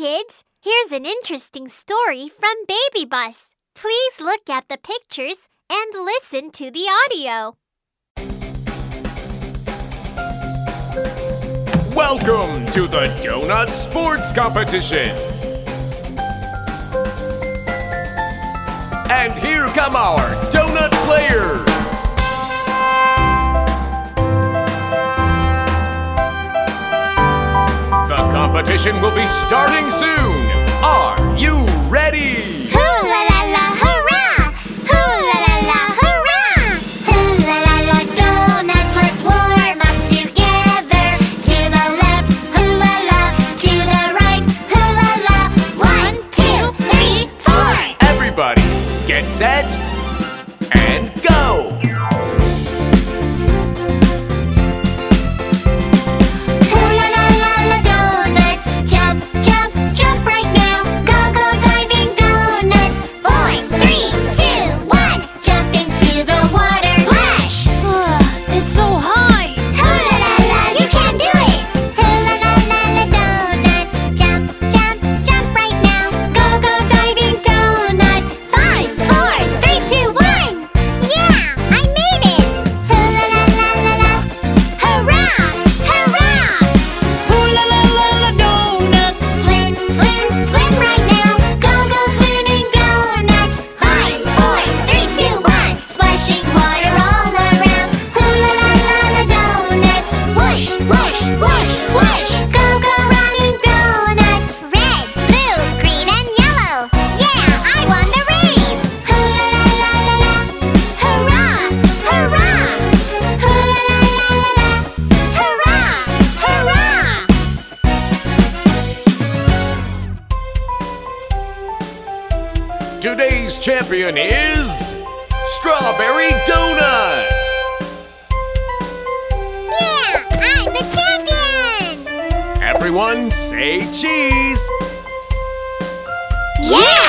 kids! Here's an interesting story from Baby Bus. Please look at the pictures and listen to the audio. Welcome to the Donut Sports Competition. And here come our donut players. Competition will be starting soon. Are you ready? La la la hurrah! La la la hurrah! Hoo la la la donuts, let's warm up together. To the left, la. To the right, la. One, two, three, four. Everybody, get set and go. Today's champion is Strawberry Donut. Yeah, I'm the champion! Everyone say cheese. Yeah!